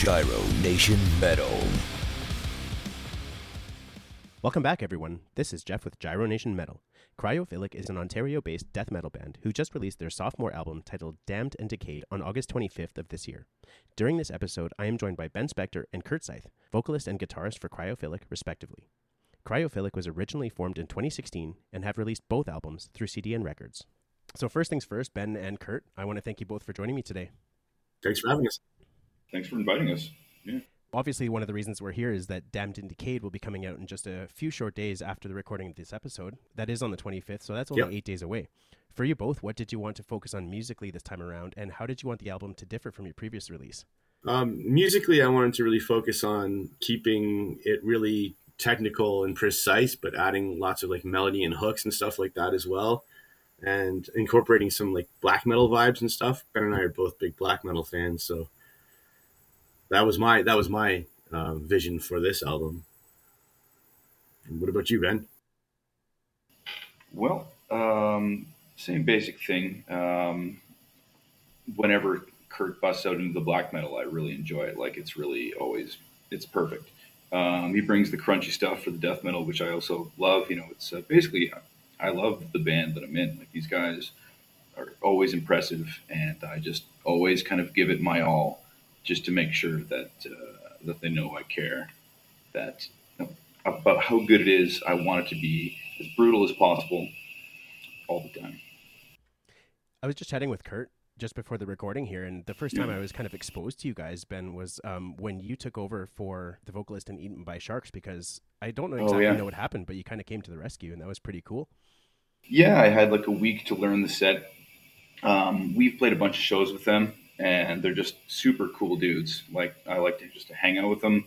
Gyro Nation Metal. Welcome back, everyone. This is Jeff with Gyro Nation Metal. Cryophilic is an Ontario based death metal band who just released their sophomore album titled Damned and Decayed on August 25th of this year. During this episode, I am joined by Ben Spectre and Curt Scythe, vocalist and guitarist for Cryophilic, respectively. Cryophilic was originally formed in 2016 and have released both albums through CDN Records. So, first things first, Ben and Curt, I want to thank you both for joining me today. Thanks for having us. Thanks for inviting us. Yeah obviously one of the reasons we're here is that Damned and Decayed will be coming out in just a few short days after the recording of this episode. That is on the 25th, so that's only yep. eight days away. For you both, what did you want to focus on musically this time around, and how did you want the album to differ from your previous release? Um, musically, I wanted to really focus on keeping it really technical and precise, but adding lots of like melody and hooks and stuff like that as well, and incorporating some like black metal vibes and stuff. Ben and I are both big black metal fans, so that was my that was my uh, vision for this album. And what about you, Ben? Well, um, same basic thing. Um, whenever Curt busts out into the black metal, I really enjoy it. Like it's really always it's perfect. Um, he brings the crunchy stuff for the death metal, which I also love. You know, it's uh, basically I love the band that I'm in. Like these guys are always impressive, and I just always kind of give it my all just to make sure that uh, that they know I care, that you know, about how good it is. I want it to be as brutal as possible all the time. I was just chatting with Curt just before the recording here, and the first time yeah. I was kind of exposed to you guys, Ben, was um, when you took over for the vocalist in Eaten by Sharks. Because I don't know oh, exactly oh, yeah. know what happened, but you kind of came to the rescue, and that was pretty cool. Yeah, I had like a week to learn the set. Um, we've played a bunch of shows with them, and they're just super cool dudes. Like I like to just to hang out with them.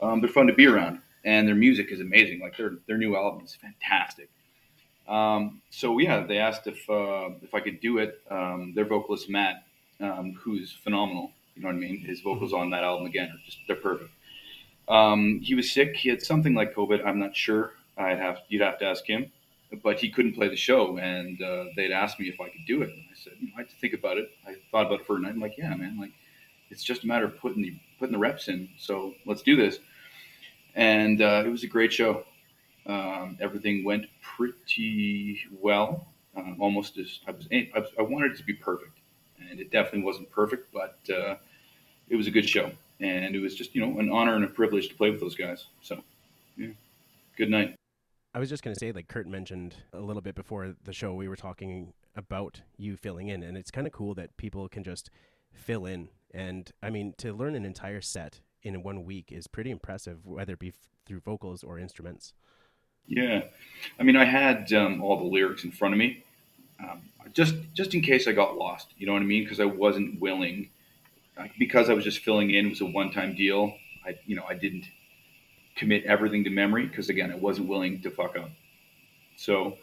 Um, they're fun to be around, and their music is amazing. Like their their new album is fantastic. Um, so yeah, they asked if uh, if I could do it. Um, their vocalist Matt, um, who's phenomenal. You know what I mean? His vocals on that album again are just they're perfect. Um, he was sick. He had something like COVID. I'm not sure. I'd have you'd have to ask him but he couldn't play the show, and uh, they'd asked me if I could do it. And I said, you know, I had to think about it. I thought about it for a night. I'm like, yeah, man, like it's just a matter of putting the putting the reps in. So let's do this. And uh, it was a great show. Um, everything went pretty well, um, almost as I was. I, I wanted it to be perfect, and it definitely wasn't perfect, but uh, it was a good show, and it was just you know an honor and a privilege to play with those guys. So, yeah, good night. I was just going to say, like Curt mentioned a little bit before the show, we were talking about you filling in, and it's kind of cool that people can just fill in. And I mean, to learn an entire set in one week is pretty impressive, whether it be f- through vocals or instruments. Yeah, I mean, I had um, all the lyrics in front of me, um, just just in case I got lost. You know what I mean? Because I wasn't willing, because I was just filling in. It was a one time deal. I, you know, I didn't commit everything to memory because again, I wasn't willing to fuck up. So,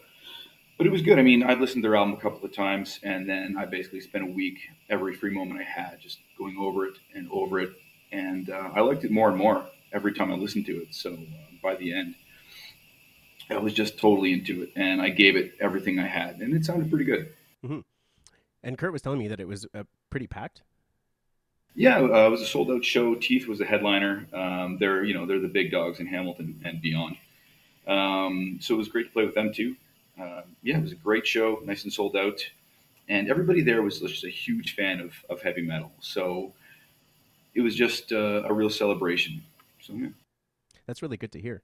but it was good. I mean, I listened to their album a couple of times, and then I basically spent a week every free moment I had just going over it and over it, and uh, I liked it more and more every time I listened to it. So uh, by the end, I was just totally into it, and I gave it everything I had, and it sounded pretty good. Mm-hmm. And Curt was telling me that it was uh, pretty packed. Yeah, uh, it was a sold out show. Teeth was a headliner. Um, they're you know they're the big dogs in Hamilton and beyond. Um, so it was great to play with them too. Uh, yeah, it was a great show, nice and sold out, and everybody there was just a huge fan of, of heavy metal. So it was just uh, a real celebration. So yeah, that's really good to hear.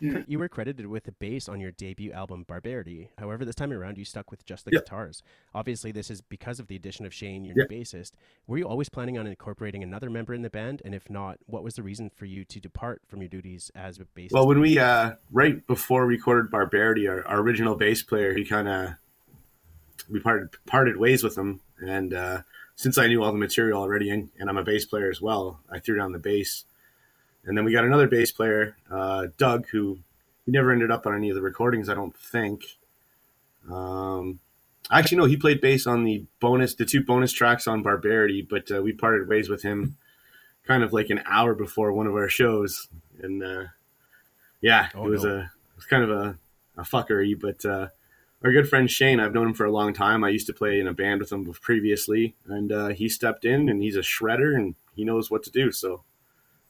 Yeah. You were credited with the bass on your debut album, Barbarity. However, this time around, you stuck with just the yeah. guitars. Obviously, this is because of the addition of Shane, your yeah. new bassist. Were you always planning on incorporating another member in the band? And if not, what was the reason for you to depart from your duties as a bassist? Well, when we, uh, right before we recorded Barbarity, our, our original bass player, he kind of, we parted, parted ways with him. And uh, since I knew all the material already, and, and I'm a bass player as well, I threw down the bass and then we got another bass player, uh, Doug, who he never ended up on any of the recordings, I don't think. Um, actually, no, he played bass on the bonus, the two bonus tracks on Barbarity, but uh, we parted ways with him kind of like an hour before one of our shows, and uh, yeah, oh, it was no. a it was kind of a, a fuckery, but uh, our good friend Shane, I've known him for a long time. I used to play in a band with him previously, and uh, he stepped in, and he's a shredder, and he knows what to do. So,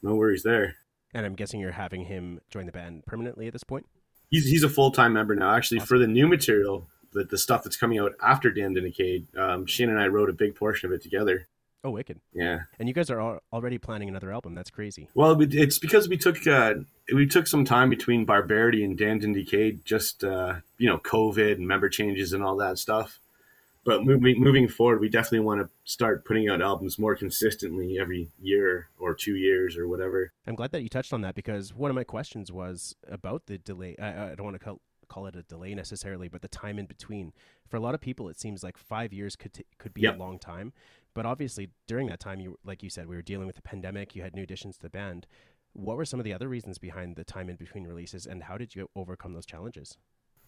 no worries there. And I'm guessing you're having him join the band permanently at this point. He's he's a full time member now. Actually, awesome. for the new material, the the stuff that's coming out after Damned and Decayed, um, Shane and I wrote a big portion of it together. Oh, wicked! Yeah, and you guys are already planning another album. That's crazy. Well, it's because we took uh, we took some time between Barbarity and Damned and Decayed, just uh, you know, COVID and member changes and all that stuff. But moving moving forward, we definitely want to start putting out albums more consistently every year or two years or whatever. I'm glad that you touched on that because one of my questions was about the delay. I, I don't want to call call it a delay necessarily, but the time in between. For a lot of people, it seems like five years could t- could be yep. a long time. But obviously, during that time, you like you said, we were dealing with the pandemic. You had new additions to the band. What were some of the other reasons behind the time in between releases, and how did you overcome those challenges?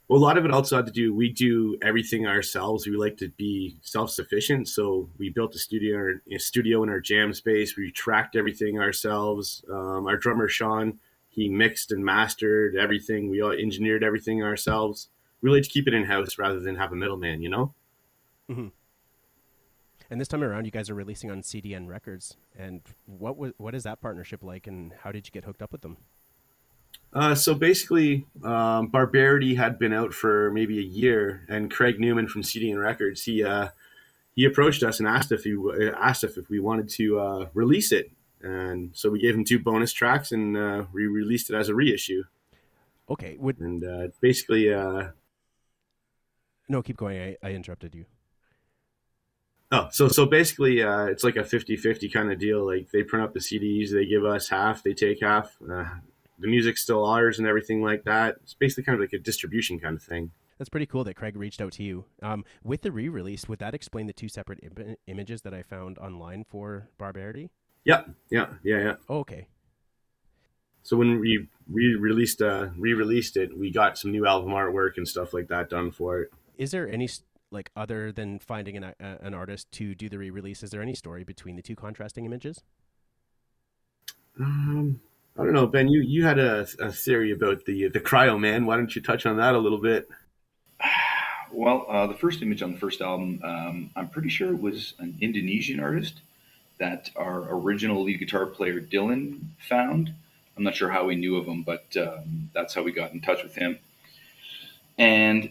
Well, a lot of it also had to do. We do everything ourselves. We like to be self sufficient, so we built a studio, a studio in our jam space. We tracked everything ourselves. Um, our drummer Sean, he mixed and mastered everything. We all engineered everything ourselves. Like to keep it in house rather than have a middleman. You know. Mm-hmm. And this time around, you guys are releasing on CDN Records. And what was what is that partnership like, and how did you get hooked up with them? Uh, so basically, um, Barbarity had been out for maybe a year, and Craig Newman from CDN Records he uh, he approached us and asked if he asked if, we wanted to uh, release it, and so we gave him two bonus tracks, and uh, we released it as a reissue. Okay, would... and uh, basically, uh, no, keep going. I, I interrupted you. Oh, so so basically, uh, it's like a 50-50 kind of deal. Like they print up the CDs, they give us half, they take half. Uh, the music's still ours and everything like that. It's basically kind of like a distribution kind of thing. That's pretty cool that Craig reached out to you. Um, with the re-release, would that explain the two separate Im- images that I found online for Barbarity? Yeah, yeah, yeah, yeah. Oh, okay. So when we re-released, uh, re-released it, we got some new album artwork and stuff like that done for it. Is there any like other than finding an, uh, an artist to do the re-release is there any story between the two contrasting images um i don't know ben you you had a, a theory about the the cryo man why don't you touch on that a little bit well uh, the first image on the first album um, i'm pretty sure it was an indonesian artist that our original lead guitar player dylan found i'm not sure how we knew of him but um, that's how we got in touch with him and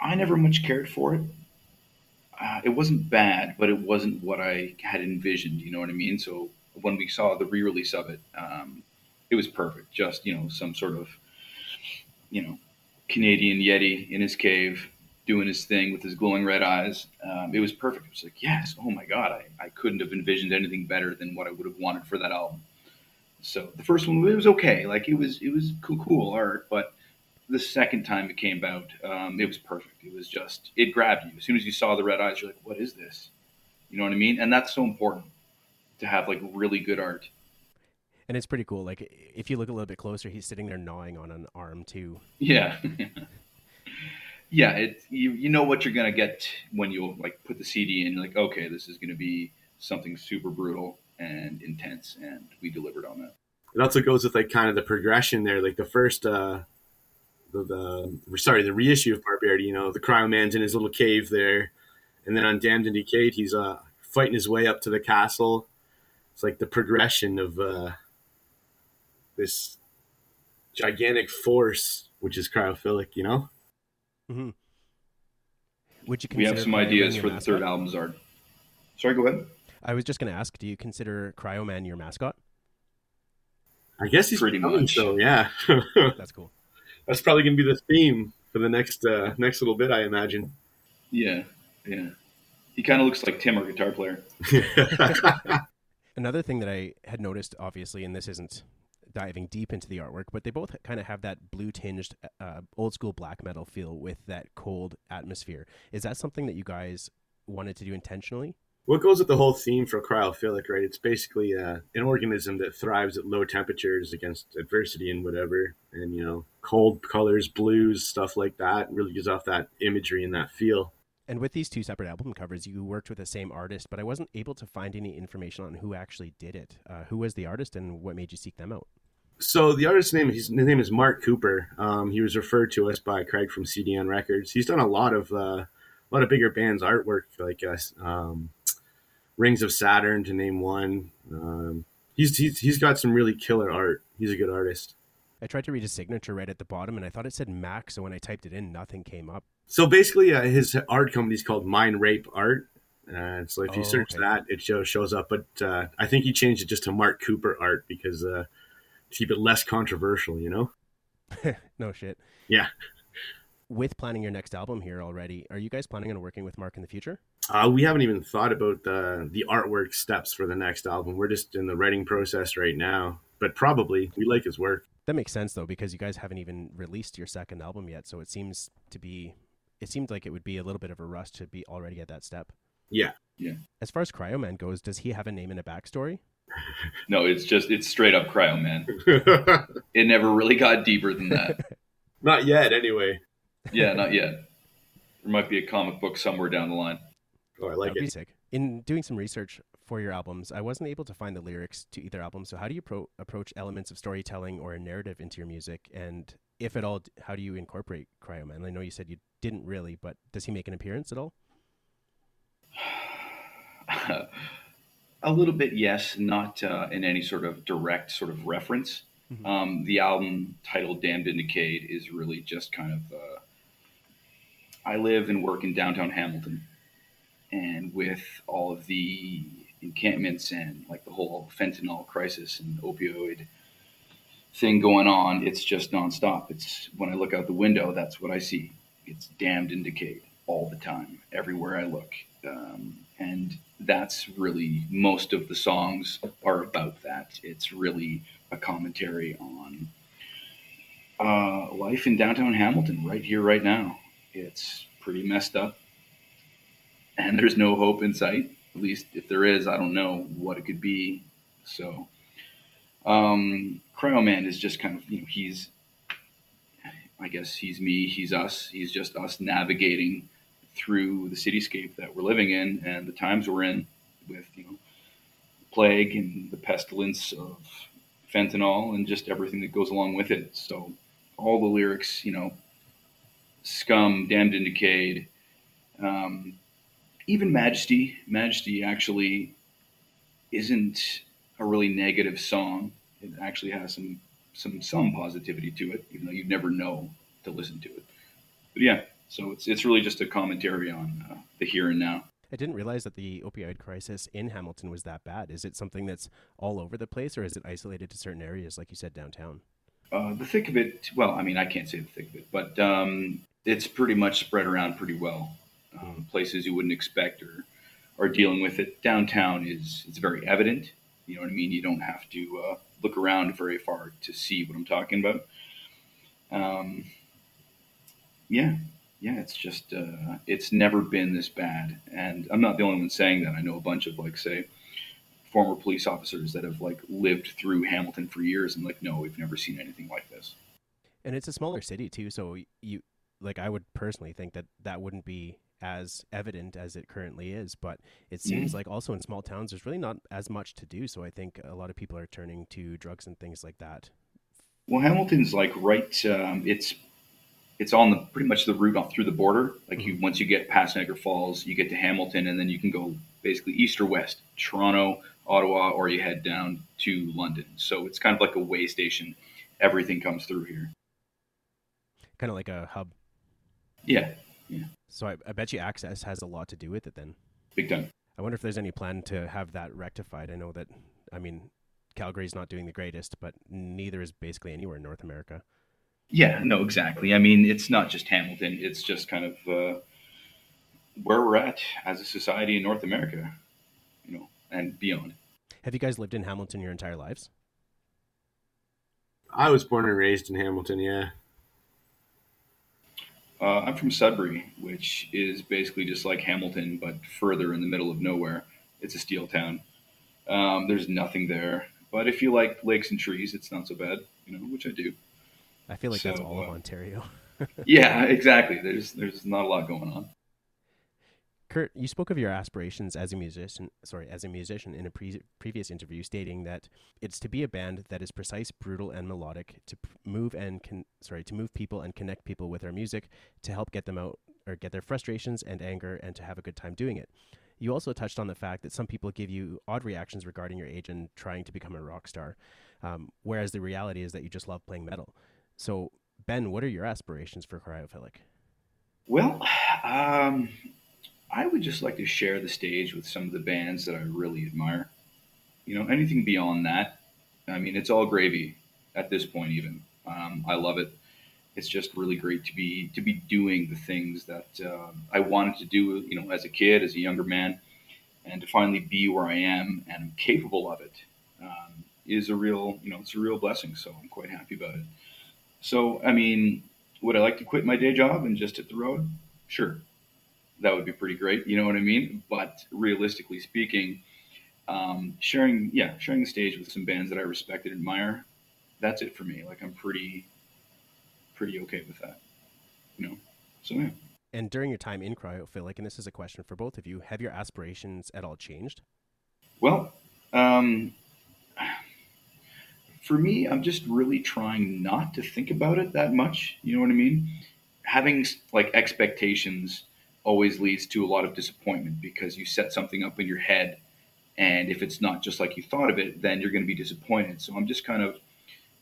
I never much cared for it. Uh, it wasn't bad, but it wasn't what I had envisioned. You know what I mean? So when we saw the re-release of it, um, it was perfect. Just you know, some sort of you know Canadian Yeti in his cave doing his thing with his glowing red eyes. Um, it was perfect. It was like, yes, oh my god, I, I couldn't have envisioned anything better than what I would have wanted for that album. So the first one, it was okay. Like it was, it was cool, cool art, but the second time it came out, um, it was perfect. It was just it grabbed you as soon as you saw the red eyes. You're like, "What is this?" You know what I mean? And that's so important to have like really good art. And it's pretty cool. Like if you look a little bit closer, he's sitting there gnawing on an arm too. Yeah. yeah, it you you know what you're gonna get when you like put the CD in. You're like, okay, this is gonna be something super brutal and intense, and we delivered on that. It also goes with like kind of the progression there. Like the first uh the, the sorry the reissue of Barbarity. You know, the Cryo Man's in his little cave there, and then on Damned and Decayed, he's uh, fighting his way up to the castle. It's like the progression of uh, this gigantic force, which is cryophilic. You know. Mm-hmm. Would you? We have some ideas for the third album's art. Sorry, go ahead. I was just going to ask: Do you consider Cryoman your mascot? I guess he's pretty much. So yeah, that's cool that's probably going to be the theme for the next uh, next little bit, I imagine. Yeah, yeah. He kind of looks like Tim, our guitar player. Another thing that I had noticed, obviously, and this isn't diving deep into the artwork, but they both kind of have that blue tinged, uh, old school black metal feel with that cold atmosphere. Is that something that you guys wanted to do intentionally? what goes with the whole theme for cryophilic, right? It's basically uh, an organism that thrives at low temperatures against adversity and whatever. And, you know, cold colors, blues, stuff like that really gives off that imagery and that feel. And with these two separate album covers, you worked with the same artist, but I wasn't able to find any information on who actually did it. Uh, who was the artist and what made you seek them out? So the artist's name, his name is Mark Cooper. Um, he was referred to us by Craig from CDN Records. He's done a lot of uh, a lot of bigger bands artwork, like um, Rings of Saturn, to name one. Um, he's, he's he's got some really killer art. He's a good artist. I tried to read his signature right at the bottom, and I thought it said Mac. So when I typed it in, nothing came up. So basically, uh, his art company is called Mind Rape Art. Uh, so if you Oh, search okay. that, it shows shows up. But uh, I think he changed it just to Mark Cooper Art because uh, to keep it less controversial, you know. no shit. Yeah. With planning your next album here already, are you guys planning on working with Mark in the future? Uh, we haven't even thought about the the artwork steps for the next album. We're just in the writing process right now. But probably we like his work. That makes sense though, because you guys haven't even released your second album yet. So it seems to be, it seemed like it would be a little bit of a rush to be already at that step. Yeah. Yeah. As far as Cryoman goes, does he have a name and a backstory? No, it's just it's straight up cryo, man. It never really got deeper than that. Not yet, anyway. Yeah, not yet. There might be a comic book somewhere down the line. Oh, I like That'd be it. sick. In doing some research for your albums, I wasn't able to find the lyrics to either album. So how do you pro- approach elements of storytelling or a narrative into your music? And if at all, how do you incorporate Cryoman? I know you said you didn't really, but does he make an appearance at all? a little bit, yes, not uh, in any sort of direct sort of reference. Mhm. Um, the album titled "Damned and Decayed" is really just kind of. Uh, I live and work in downtown Hamilton, and with all of the encampments and like the whole fentanyl crisis and opioid thing going on, it's just nonstop. It's when I look out the window, that's what I see. It's damned and decayed all the time, everywhere I look. Um, and that's really most of the songs are about that. It's really a commentary on uh, life in downtown Hamilton, right here, right now. It's pretty messed up, and there's no hope in sight. At least, if there is, I don't know what it could be. So, um, Cryoman is just kind of you know he's, I guess he's me, he's us, he's just us navigating through the cityscape that we're living in and the times we're in with you know plague and the pestilence of fentanyl and just everything that goes along with it so all the lyrics you know scum damned and decayed um, even majesty majesty actually isn't a really negative song it actually has some some some positivity to it even though you'd never know to listen to it but yeah so it's it's really just a commentary on uh, the here and now. I didn't realize that the opioid crisis in Hamilton was that bad. Is it something that's all over the place, or is it isolated to certain areas, like you said, downtown? Uh, the thick of it, well, I mean, I can't say the thick of it, but um, it's pretty much spread around pretty well. Um, places you wouldn't expect or are dealing with it. Downtown is it's very evident. You know what I mean? You don't have to uh, look around very far to see what I'm talking about. Um, yeah, yeah, it's just uh, it's never been this bad, and I'm not the only one saying that. I know a bunch of like say former police officers that have like lived through Hamilton for years and like, no, we've never seen anything like this. And it's a smaller city too, so you like I would personally think that that wouldn't be as evident as it currently is. But it seems like also in small towns, there's really not as much to do. So I think a lot of people are turning to drugs and things like that. Well, Hamilton's like right. Um, it's it's on the pretty much the route off through the border. Like you, once you get past Niagara Falls, you get to Hamilton, and then you can go basically east or west, Toronto, Ottawa, or you head down to London. So it's kind of like a way station. Everything comes through here. Kind of like a hub. Yeah, So I, I bet you access has a lot to do with it then. big time. I wonder if there's any plan to have that rectified. I know that, I mean, Calgary's not doing the greatest, but neither is basically anywhere in North America. Yeah, no, exactly. I mean, it's not just Hamilton. It's just kind of uh, where we're at as a society in North America, you know, and beyond. Have you guys lived in Hamilton your entire lives? I was born and raised in Hamilton. Yeah. Uh, I'm from Sudbury, which is basically just like Hamilton, but further in the middle of nowhere. It's a steel town. Um, there's nothing there, but if you like lakes and trees, it's not so bad, you know, which I do. I feel like that's So, all of uh, Ontario. Yeah, exactly. There's there's not a lot going on. Curt, you spoke of your aspirations as a musician, sorry, as a musician in a pre- previous interview stating that it's to be a band that is precise, brutal and melodic, to p- move and con- sorry, to move people and connect people with our music, to help get them out or get their frustrations and anger and to have a good time doing it. You also touched on the fact that some people give you odd reactions regarding your age and trying to become a rock star, um, whereas the reality is that you just love playing metal. So, Ben, what are your aspirations for Cryophilic? Well, um, I would just like to share the stage with some of the bands that I really admire. You know, anything beyond that, I mean, it's all gravy at this point. Even um, I love it. It's just really great to be to be doing the things that uh, I wanted to do. You know, as a kid, as a younger man, and to finally be where I am and I'm capable of it um, is a real, you know, it's a real blessing. So I'm quite happy about it. So, I mean, would I like to quit my day job and just hit the road? Sure, that would be pretty great. You know what I mean? But realistically speaking, um, sharing, yeah, sharing the stage with some bands that I respect and admire, that's it for me. Like I'm pretty, pretty okay with that. You know, so yeah. And during your time in Cryophilic, and this is a question for both of you, have your aspirations at all changed? Well, um, for me, I'm just really trying not to think about it that much. You know what I mean? Having like expectations always leads to a lot of disappointment because you set something up in your head, and if it's not just like you thought of it, then you're going to be disappointed. So I'm just kind of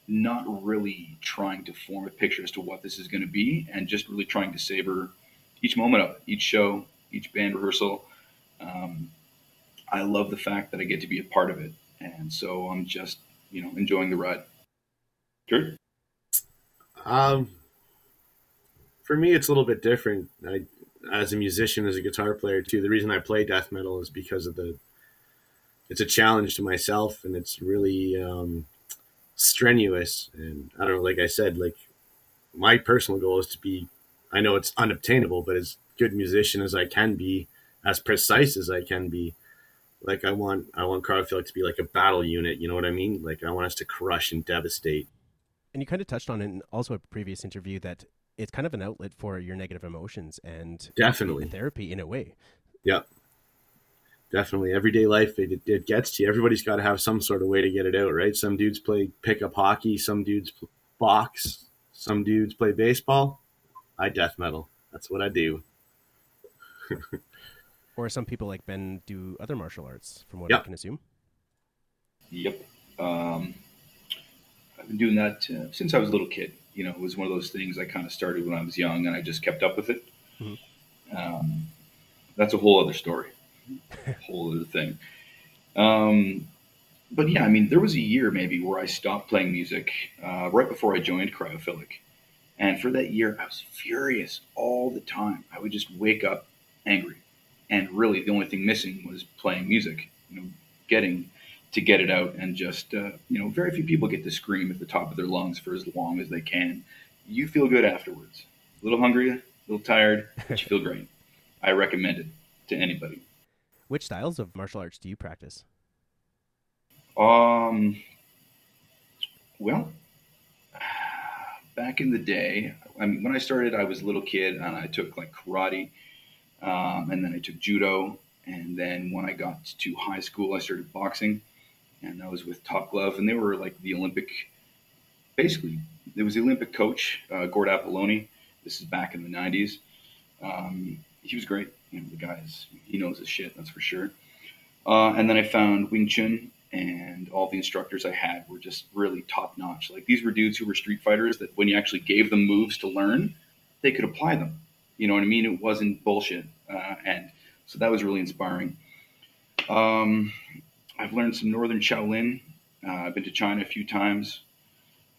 not really trying to form a picture as to what this is going to be, and just really trying to savor each moment of it, each show, each band rehearsal. Um, I love the fact that I get to be a part of it, and so I'm just you know enjoying the ride. Curt? Um, for me, it's a little bit different. I, as a musician, as a guitar player too, the reason I play death metal is because of the. It's a challenge to myself, and it's really um, strenuous. And I don't know, like I said, like my personal goal is to be. I know it's unobtainable, but as good musician as I can be, as precise as I can be, like I want I want Cryophilic to be like a battle unit. You know what I mean? Like I want us to crush and devastate. And you kind of touched on it in also a previous interview that it's kind of an outlet for your negative emotions and Definitely. therapy in a way. Yep. Definitely. Everyday life, it, it gets to you. Everybody's got to have some sort of way to get it out, right? Some dudes play pickup hockey, some dudes box, some dudes play baseball. I death metal. That's what I do. Or some people like Ben do other martial arts, from what Yep. I can assume. Yep. Um, I've been doing that uh, since I was a little kid. You know, it was one of those things I kind of started when I was young, and I just kept up with it. Mhm. Um, that's a whole other story, whole other thing. Um, but yeah, I mean, there was a year maybe where I stopped playing music uh, right before I joined Cryophilic, and for that year, I was furious all the time. I would just wake up angry, and really, the only thing missing was playing music. You know, getting to get it out and just uh, you know very few people get to scream at the top of their lungs for as long as they can. You feel good afterwards. A little hungry a little tired but you feel great. I recommend it to anybody. Which styles of martial arts do you practice? um well back in the day I mean, when i started i was a little kid and i took like karate um, and then i took judo. And then when i got to high school i started boxing and that was with Top Glove, and they were like the Olympic. Basically, there was the Olympic coach uh, Gord Apolloni. This is back in the '90s. Um, he was great. You know, the guy is he knows his shit. That's for sure. Uh, and then I found Wing Chun, and all the instructors I had were just really top notch. Like these were dudes who were street fighters that when you actually gave them moves to learn, they could apply them. You know what I mean? It wasn't bullshit, uh, and so that was really inspiring. Um, I've learned some Northern Shaolin. Uh, I've been to China a few times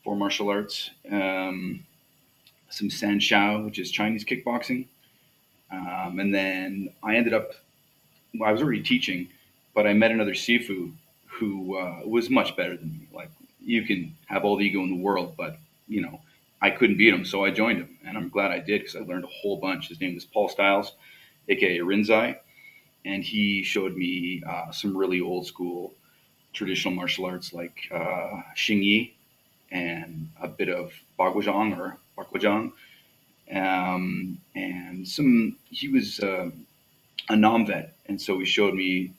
for martial arts. Um, some San Shou, which is Chinese kickboxing. Um, and then I ended up, well, I was already teaching, but I met another Sifu who uh, was much better than me. Like, you can have all the ego in the world, but, you know, I couldn't beat him, so I joined him. And I'm glad I did because I learned a whole bunch. His name was Paul Styles, aka Rinzai and he showed me uh, some really old school traditional martial arts like uh, Xing Yi and a bit of Baguazhang or Baguazhang. Um, and some, he was uh, a Nam vet, and so he showed me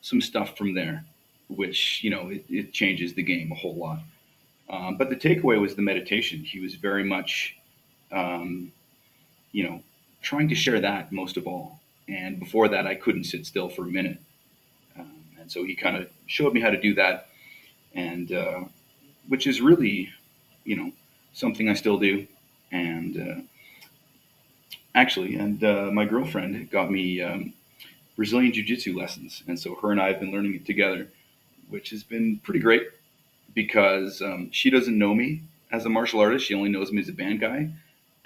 some stuff from there, which you know it, it changes the game a whole lot. Um, but the takeaway was the meditation. He was very much, um, you know, trying to share that most of all. And before that, I couldn't sit still for a minute. Um, and so he kind of showed me how to do that, and uh, which is really, you know, something I still do. And uh, actually, and uh, my girlfriend got me um, Brazilian Jiu Jitsu lessons. And so her and I have been learning it together, which has been pretty great because um, she doesn't know me as a martial artist. She only knows me as a band guy.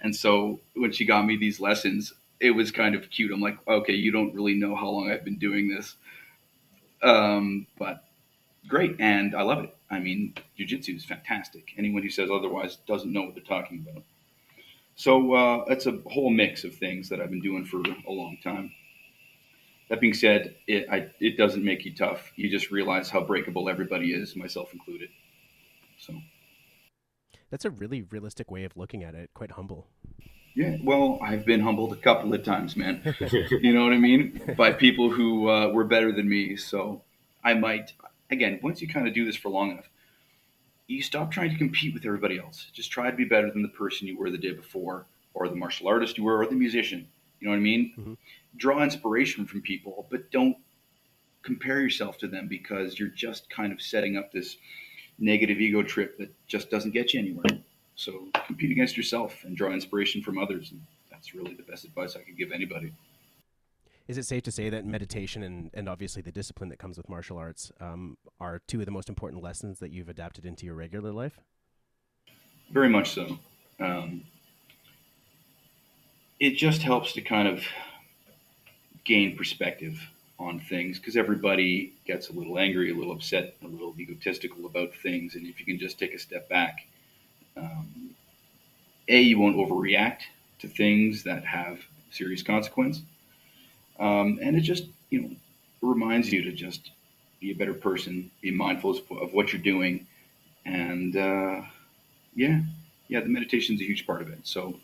And so when she got me these lessons, it was kind of cute. I'm like, okay, you don't really know how long I've been doing this. Um, but great. And I love it. I mean, jujitsu is fantastic. Anyone who says otherwise doesn't know what they're talking about. So uh, it's a whole mix of things that I've been doing for a long time. That being said, it, I, it doesn't make you tough. You just realize how breakable everybody is, myself included. So that's a really realistic way of looking at it. Quite humble. Yeah, well, I've been humbled a couple of times, man. you know what I mean? By people who uh, were better than me. So I might, again, once you kind of do this for long enough, you stop trying to compete with everybody else. Just try to be better than the person you were the day before, or the martial artist you were, or the musician. You know what I mean? Mm-hmm. Draw inspiration from people, but don't compare yourself to them because you're just kind of setting up this negative ego trip that just doesn't get you anywhere. So compete against yourself and draw inspiration from others. And that's really the best advice I could give anybody. Is it safe to say that meditation and, and obviously the discipline that comes with martial arts um, are two of the most important lessons that you've adapted into your regular life? Very much so. Um, it just helps to kind of gain perspective on things because everybody gets a little angry, a little upset, a little egotistical about things. And if you can just take a step back, um, A, you won't overreact to things that have serious consequence. Um, and it just, you know, reminds you to just be a better person, be mindful of what you're doing. And uh, yeah, yeah, the meditation is a huge part of it. So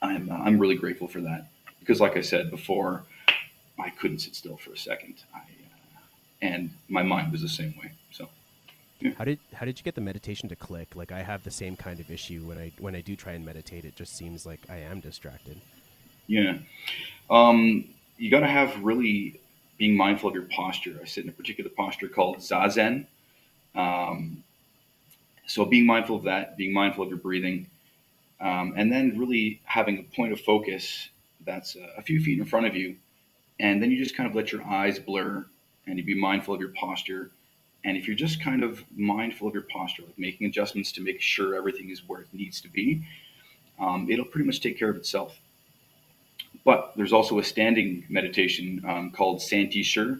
I'm, uh, I'm really grateful for that because, like I said before, I couldn't sit still for a second. I, uh, and my mind was the same way. So. How did how did you get the meditation to click? Like I have the same kind of issue when I when I do try and meditate. It just seems like I am distracted. Yeah, um, you got to have really being mindful of your posture. I sit in a particular posture called zazen. Um, so being mindful of that, being mindful of your breathing, um, and then really having a point of focus that's a few feet in front of you and then you just kind of let your eyes blur and you be mindful of your posture. And if you're just kind of mindful of your posture, like making adjustments to make sure everything is where it needs to be, um, it'll pretty much take care of itself. But there's also a standing meditation um, called Santi Shi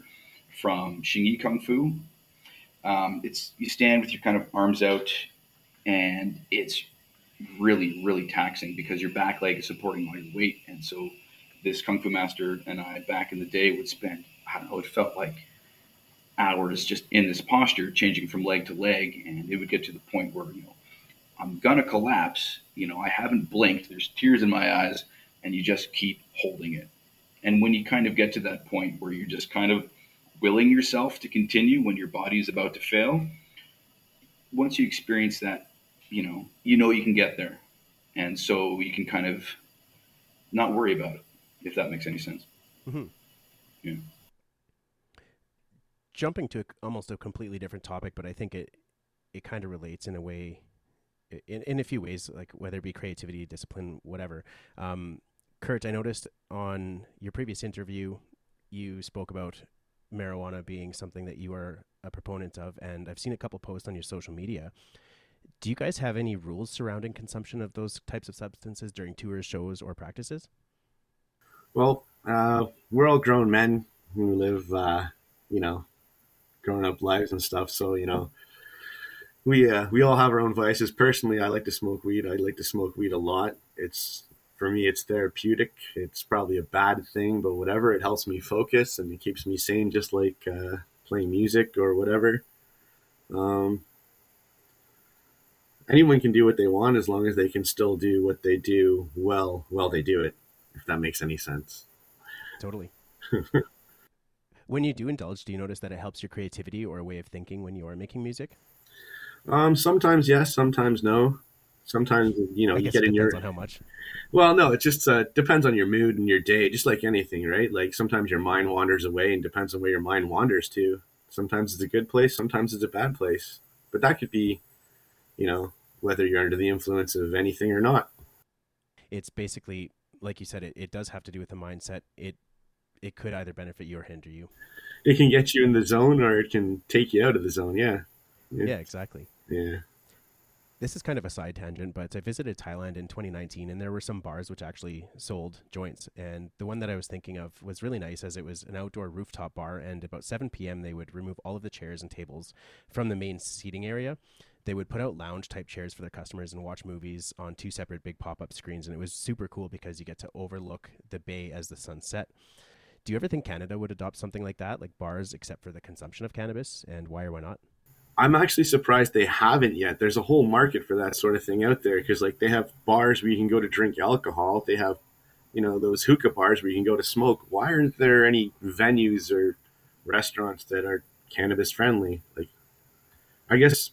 from Xingyi Kung Fu. Um, it's you stand with your kind of arms out, and it's really, really taxing because your back leg is supporting all your weight, and so this kung fu master and I back in the day would spend, I don't know, it felt like hours just in this posture, changing from leg to leg. And it would get to the point where, you know, I'm to collapse. You know, I haven't blinked. There's tears in my eyes. And you just keep holding it. And when you kind of get to that point where you're just kind of willing yourself to continue when your body is about to fail, once you experience that, you know, you know you can get there. And so you can kind of not worry about it if that makes any sense. Mm-hmm. Yeah. Jumping to almost a completely different topic, but I think it it kind of relates in a way, in in a few ways, like whether it be creativity, discipline, whatever. Um, Curt, I noticed on your previous interview, you spoke about marijuana being something that you are a proponent of, and I've seen a couple posts on your social media. Do you guys have any rules surrounding consumption of those types of substances during tours, shows, or practices? Well, uh, we're all grown men who live, uh, you know, grown up lives and stuff. So you know, we uh, we all have our own vices. Personally, I like to smoke weed. I like to smoke weed a lot. It's for me, it's therapeutic. It's probably a bad thing, but whatever. It helps me focus and it keeps me sane, just like uh, playing music or whatever. Um, anyone can do what they want as long as they can still do what they do well while they do it if that makes any sense. Totally. when you do indulge, do you notice that it helps your creativity or a way of thinking when you are making music? Um, sometimes yes, sometimes no. Sometimes you know you get it in depends your on how much. well, no, it just uh, depends on your mood and your day, just like anything, right? Like sometimes your mind wanders away, and depends on where your mind wanders to. Sometimes it's a good place, sometimes it's a bad place, but that could be, you know, whether you're under the influence of anything or not. It's basically like you said. It, it does have to do with the mindset. It it could either benefit you or hinder you. It can get you in the zone, or it can take you out of the zone. Yeah, Yeah, Yeah. exactly. yeah. This is kind of a side tangent, but I visited Thailand in 2019 and there were some bars which actually sold joints. And the one that I was thinking of was really nice as it was an outdoor rooftop bar. And about 7 p.m., they would remove all of the chairs and tables from the main seating area. They would put out lounge type chairs for their customers and watch movies on two separate big pop up screens. And it was super cool because you get to overlook the bay as the sun set. Do you ever think Canada would adopt something like that, like bars except for the consumption of cannabis? And why or why not? I'm actually surprised they haven't yet. There's a whole market for that sort of thing out there because, like, they have bars where you can go to drink alcohol. They have, you know, those hookah bars where you can go to smoke. Why aren't there any venues or restaurants that are cannabis friendly? Like, I guess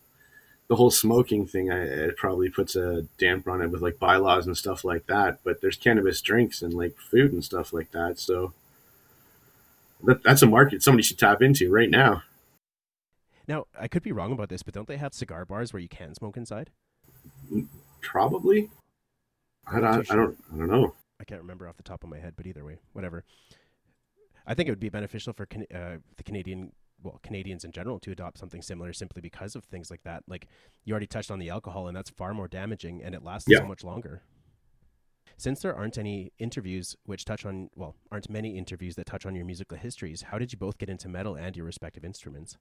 the whole smoking thing, I, it probably puts a damper on it with like bylaws and stuff like that. But there's cannabis drinks and like food and stuff like that. So that, that's a market somebody should tap into right now. Now, I could be wrong about this, but don't they have cigar bars where you can smoke inside? Probably. I don't, I don't. I don't know. I can't remember off the top of my head, but either way, whatever. I think it would be beneficial for Can- uh, the Canadian, well, Canadians in general to adopt something similar simply because of things like that. Like you already touched on the alcohol, and that's far more damaging, and it lasts Yeah. so much longer. Since there aren't any interviews which touch on, well, aren't many interviews that touch on your musical histories, how did you both get into metal and your respective instruments?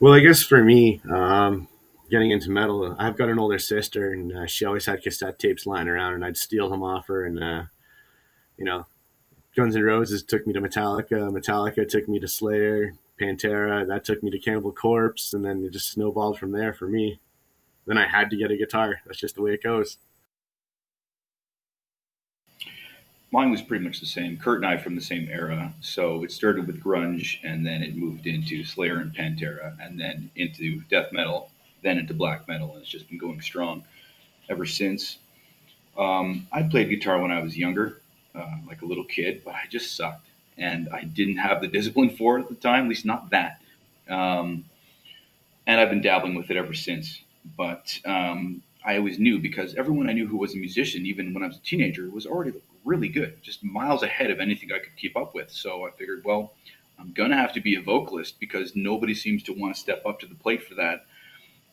Well, I guess for me, um, getting into metal, I've got an older sister, and uh, she always had cassette tapes lying around, and I'd steal them off her. And uh, you know, Guns N' Roses took me to Metallica. Metallica took me to Slayer, Pantera. That took me to Cannibal Corpse, and then it just snowballed from there for me. Then I had to get a guitar. That's just the way it goes. Mine was pretty much the same. Curt and I from the same era. So it started with grunge, and then it moved into Slayer and Pantera, and then into death metal, then into black metal, and it's just been going strong ever since. Um, I played guitar when I was younger, uh, like a little kid, but I just sucked, and I didn't have the discipline for it at the time, at least not that. Um, and I've been dabbling with it ever since. But um, I always knew because everyone I knew who was a musician, even when I was a teenager, was already really good, just miles ahead of anything I could keep up with. So I figured, well, I'm gonna have to be a vocalist because nobody seems to want to step up to the plate for that.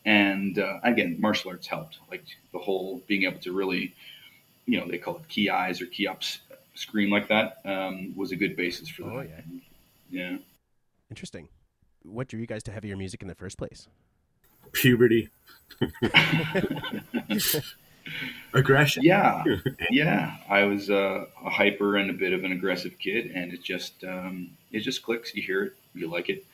And uh, again, martial arts helped, like the whole being able to really, you know, they call it key eyes or key ups, scream like that um, was a good basis for Oh, that. yeah. yeah. Interesting. What drew you guys to heavier music in the first place? Puberty, aggression. Yeah, yeah. I was uh, a hyper and a bit of an aggressive kid, and it just um, it just clicks. You hear it, you like it,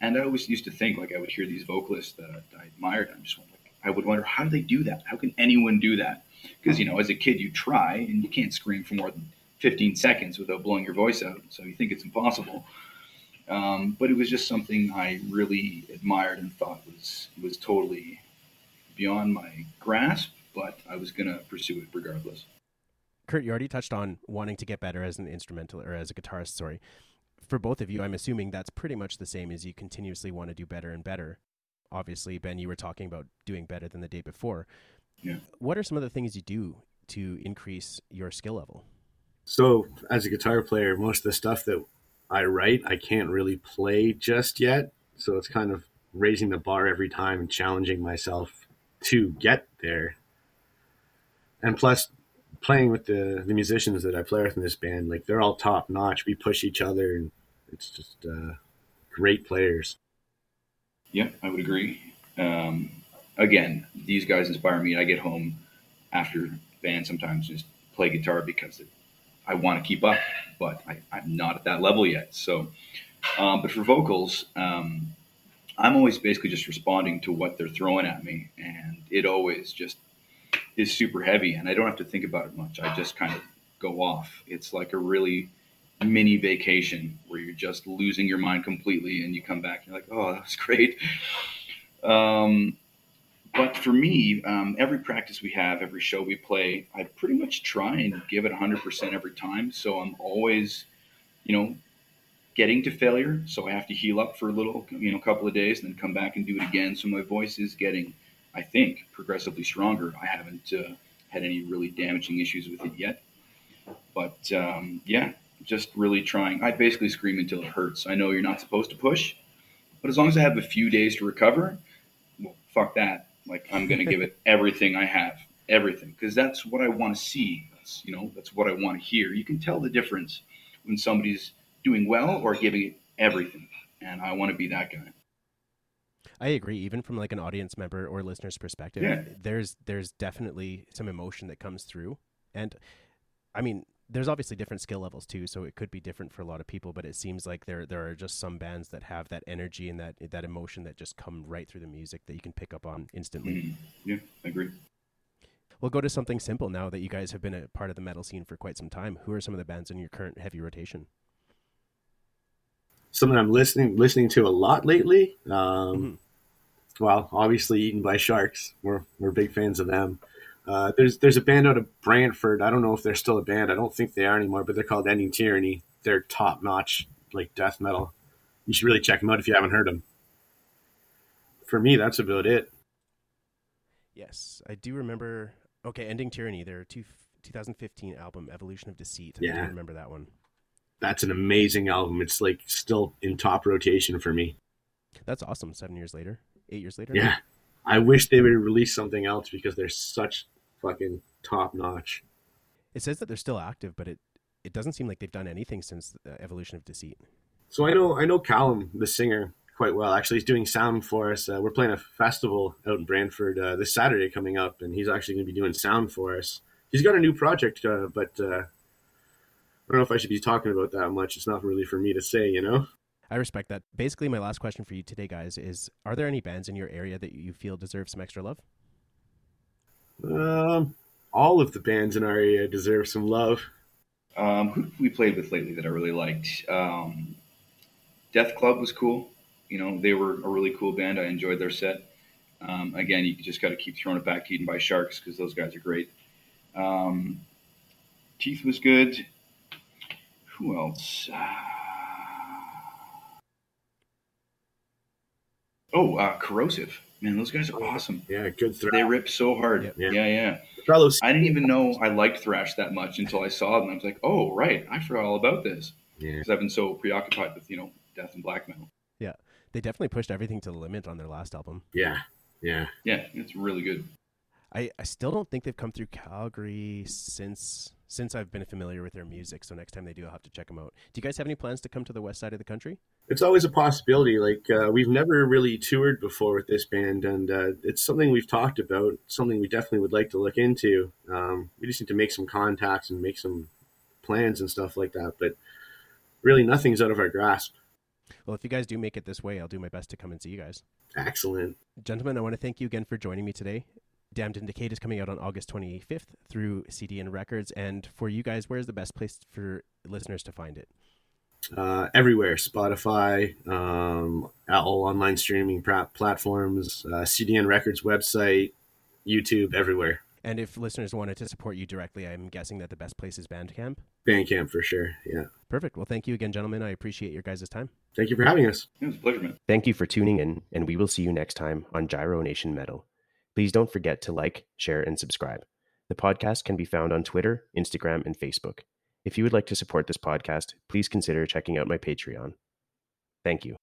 and I always used to think like I would hear these vocalists that I admired. I'm just like, I would wonder how do they do that? How can anyone do that? Because you know, as a kid, you try and you can't scream for more than 15 seconds without blowing your voice out, so you think it's impossible. Um, but it was just something I really admired and thought was was totally beyond my grasp. But I was gonna pursue it regardless. Curt, you already touched on wanting to get better as an instrumental or as a guitarist, sorry. For both of you, I'm assuming that's pretty much the same as you continuously want to do better and better. Obviously, Ben, you were talking about doing better than the day before. Yeah. What are some of the things you do to increase your skill level? So, as a guitar player, most of the stuff that I write, I can't really play just yet. So, it's kind of raising the bar every time and challenging myself to get there. And plus, playing with the, the musicians that I play with in this band, like they're all top notch. We push each other, and it's just uh, great players. Yeah, I would agree. Um, again, these guys inspire me. I get home after band sometimes just play guitar because it, I want to keep up, but I, I'm not at that level yet. So, um, but for vocals, um, I'm always basically just responding to what they're throwing at me, and it always just is super heavy, and I don't have to think about it much. I just kind of go off. It's like a really mini vacation where you're just losing your mind completely and you come back and you're like, oh, that was great. Um, but for me, um, every practice we have, every show we play, I pretty much try and give it 100% every time. So I'm always, you know, getting to failure. So I have to heal up for a little, you know, couple of days and then come back and do it again. So my voice is getting, I think, progressively stronger. I haven't uh, had any really damaging issues with it yet. But um, yeah, just really trying. I basically scream until it hurts. I know you're not supposed to push, but as long as I have a few days to recover, well, fuck that. Like I'm going to give it everything I have, everything, because that's what I want to see. That's you know that's what I want to hear. You can tell the difference when somebody's doing well or giving it everything, and I want to be that guy. I agree. Even from like an audience member or listener's perspective, Yeah. there's there's definitely some emotion that comes through, and I mean, there's obviously different skill levels too, so it could be different for a lot of people. But it seems like there there are just some bands that have that energy and that that emotion that just come right through the music that you can pick up on instantly. Mhm. Yeah, I agree. We'll go to something simple now that you guys have been a part of the metal scene for quite some time. Who are some of the bands in your current heavy rotation? Something I'm listening listening to a lot lately. Um, Mhm. Well, obviously, Eaten by Sharks. We're we're big fans of them. Uh, there's there's a band out of Brantford. I don't know if they're still a band. I don't think they are anymore, but they're called Ending Tyranny. They're top notch, like death metal. You should really check them out if you haven't heard them. For me, that's about it. Yes, I do remember. Okay, Ending Tyranny, their two, 2015 album Evolution of Deceit. I Yeah. do remember that one. That's an amazing album. It's like still in top rotation for me. That's awesome. Seven years later, eight years later. Yeah, I wish they would release something else because they're such fucking top notch. It says that they're still active, but it it doesn't seem like they've done anything since uh, Evolution of Deceit. So I know I know Callum, the singer, quite well. Actually, he's doing sound for us. Uh, we're playing a festival out in Brantford uh, this Saturday coming up, and he's actually going to be doing sound for us. He's got a new project, uh, but uh, I don't know if I should be talking about that much. It's not really for me to say, you know. I respect that. Basically, my last question for you today, guys, is: Are there any bands in your area that you feel deserve some extra love? Um, all of the bands in our area deserve some love. Um, who we played with lately that I really liked? Um, Death Club was cool. You know, they were a really cool band. I enjoyed their set. Um, again, you just got to keep throwing it back to Eaten by Sharks because those guys are great. Um, Teeth was good. Who else? Oh, uh, Corrosive. Man, those guys are awesome. Yeah, good throw. They rip so hard. Yep. Yeah, yeah. Fellows. I didn't even know I liked thrash that much until I saw them. I was like, oh, right, I forgot all about this Yeah. because I've been so preoccupied with you know death and black metal. Yeah. They definitely pushed everything to the limit on their last album. Yeah. Yeah. Yeah, it's really good. I, I still don't think they've come through Calgary since since I've been familiar with their music. So next time they do, I'll have to check them out. Do you guys have any plans to come to the west side of the country? It's always a possibility. Like uh, we've never really toured before with this band, and uh, it's something we've talked about. Something we definitely would like to look into. Um, we just need to make some contacts and make some plans and stuff like that. But really, nothing's out of our grasp. Well, if you guys do make it this way, I'll do my best to come and see you guys. Excellent. Gentlemen, I want to thank you again for joining me today. Damned and Decayed is coming out on August 25th through CDN Records. And for you guys, where's the best place for listeners to find it? Uh, everywhere Spotify, um, all online streaming platforms, uh, CDN Records website, YouTube, everywhere. And if listeners wanted to support you directly, I'm guessing that the best place is Bandcamp. Bandcamp for sure. Yeah. Perfect. Well, thank you again, gentlemen. I appreciate your guys' time. Thank you for having us. It was a pleasure, man. Thank you for tuning in, and we will see you next time on Gyro Nation Metal. Please don't forget to like, share, and subscribe. The podcast can be found on Twitter, Instagram, and Facebook. If you would like to support this podcast, please consider checking out my Patreon. Thank you.